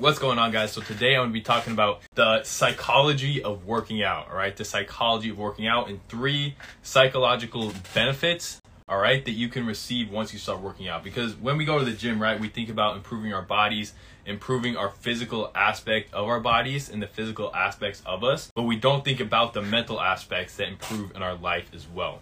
What's going on, guys? So today I'm going to be talking about the psychology of working out, all right? The psychology of working out and three psychological benefits, all right, that you can receive once you start working out. Because when we go to the gym, right, we think about improving our bodies, improving our physical aspect of our bodies and the physical aspects of us, but we don't think about the mental aspects that improve in our life as well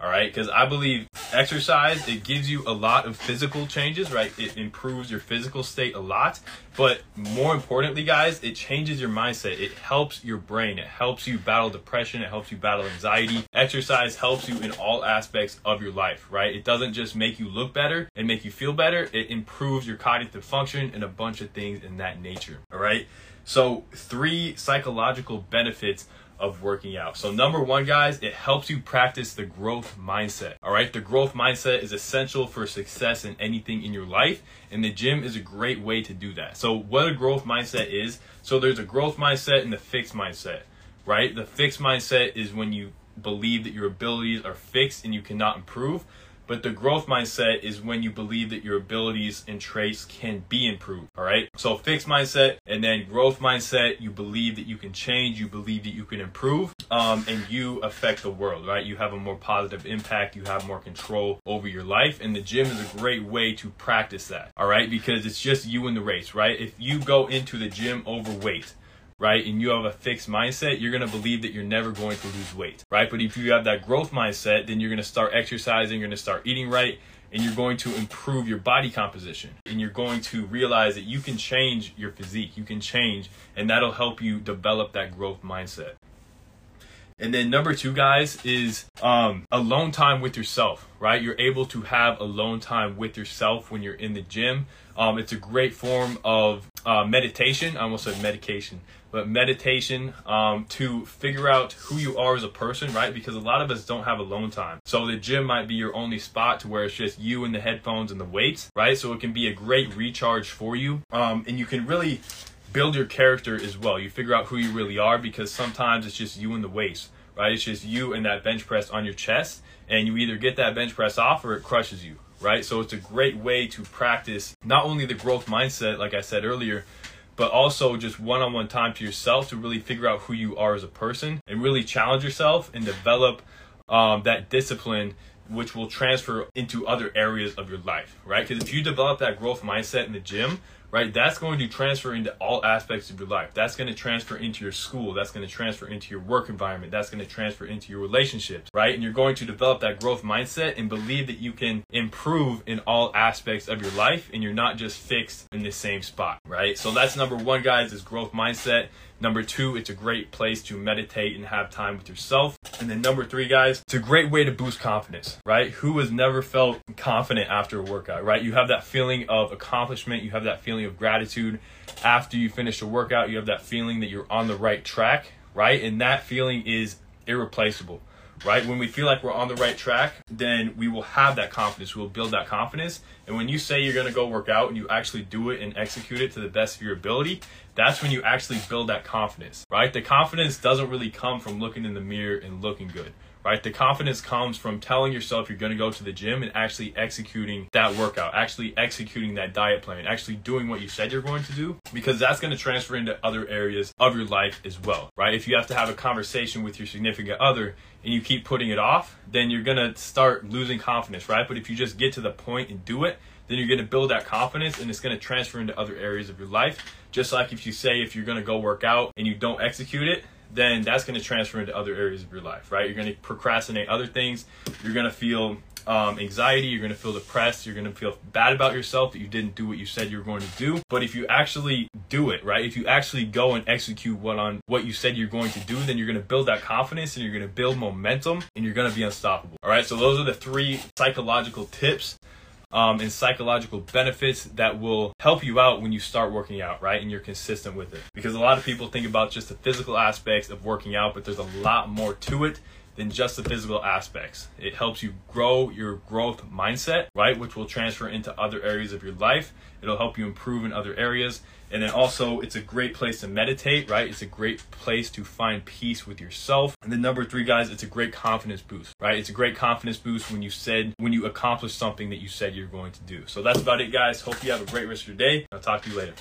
all right? Because i believe exercise it gives you a lot of physical changes right? It improves your physical state a lot. But more importantly guys it changes your mindset. It helps your brain. It helps you battle depression. It helps you battle anxiety. Exercise helps you in all aspects of your life right? It doesn't just make you look better and make you feel better. It improves your cognitive function and a bunch of things in that nature. All right? So three psychological benefits of working out. So number one, guys, it helps you practice the growth mindset. All right. The growth mindset is essential for success in anything in your life. And the gym is a great way to do that. So what a growth mindset is. So there's a growth mindset and the fixed mindset, right? The fixed mindset is when you believe that your abilities are fixed and you cannot improve. But the growth mindset is when you believe that your abilities and traits can be improved. All right. So fixed mindset and then growth mindset, you believe that you can change, you believe that you can improve, um, and you affect the world, right? You have a more positive impact, you have more control over your life. And the gym is a great way to practice that. All right. Because it's just you in the race, right? If you go into the gym overweight, right, and you have a fixed mindset, you're to believe that you're never going to lose weight, right? But if you have that growth mindset, then you're to start exercising, you're to start eating right, and you're going to improve your body composition. And you're going to realize that you can change your physique, you can change, and that'll help you develop that growth mindset. And then number two, guys, is um, alone time with yourself, right? You're able to have alone time with yourself when you're in the gym. Um, it's a great form of uh, meditation. I almost said medication, but meditation um, to figure out who you are as a person, right? Because a lot of us don't have alone time. So the gym might be your only spot to where it's just you and the headphones and the weights, right? So it can be a great recharge for you. Um, and you can really build your character as well. You figure out who you really are because sometimes it's just you and the weights, right? It's just you and that bench press on your chest, and you either get that bench press off or it crushes you, right? So it's a great way to practice not only the growth mindset, like I said earlier, but also just one-on-one time to yourself to really figure out who you are as a person and really challenge yourself and develop um, that discipline which will transfer into other areas of your life, right? Because if you develop that growth mindset in the gym, right? That's going to transfer into all aspects of your life. That's going to transfer into your school. That's going to transfer into your work environment. That's going to transfer into your relationships, right? And you're going to develop that growth mindset and believe that you can improve in all aspects of your life and you're not just fixed in the same spot, right? So that's number one, guys, is growth mindset. Number two, it's a great place to meditate and have time with yourself. And then number three, guys, it's a great way to boost confidence, right? Who has never felt confident after a workout, right? You have that feeling of accomplishment, you have that feeling of gratitude after you finish a workout, you have that feeling that you're on the right track, right? And that feeling is irreplaceable right? When we feel like we're on the right track, then we will have that confidence. We'll build that confidence. And when you say you're going to go work out and you actually do it and execute it to the best of your ability, that's when you actually build that confidence, right? The confidence doesn't really come from looking in the mirror and looking good right? The confidence comes from telling yourself you're going to go to the gym and actually executing that workout, actually executing that diet plan, actually doing what you said you're going to do, because that's going to transfer into other areas of your life as well, right? If you have to have a conversation with your significant other and you keep putting it off, then you're going to start losing confidence, right? But if you just get to the point and do it, then you're going to build that confidence and it's going to transfer into other areas of your life. Just like if you say if you're going to go work out and you don't execute it, then that's going to transfer into other areas of your life, right? You're going to procrastinate other things. You're going to feel um, anxiety. You're going to feel depressed. You're going to feel bad about yourself that you didn't do what you said you were going to do. But if you actually do it, right? If you actually go and execute what on what you said you're going to do, then you're going to build that confidence and you're going to build momentum and you're going to be unstoppable. All right. So those are the three psychological tips um, and psychological benefits that will help you out when you start working out, right? And you're consistent with it. Because a lot of people think about just the physical aspects of working out, but there's a lot more to it than just the physical aspects. It helps you grow your growth mindset, right? Which will transfer into other areas of your life. It'll help you improve in other areas. And then also, it's a great place to meditate, right? It's a great place to find peace with yourself. And then number three, guys, it's a great confidence boost, right? It's a great confidence boost when you said, when you accomplish something that you said you're going to do. So that's about it, guys. Hope you have a great rest of your day. I'll talk to you later.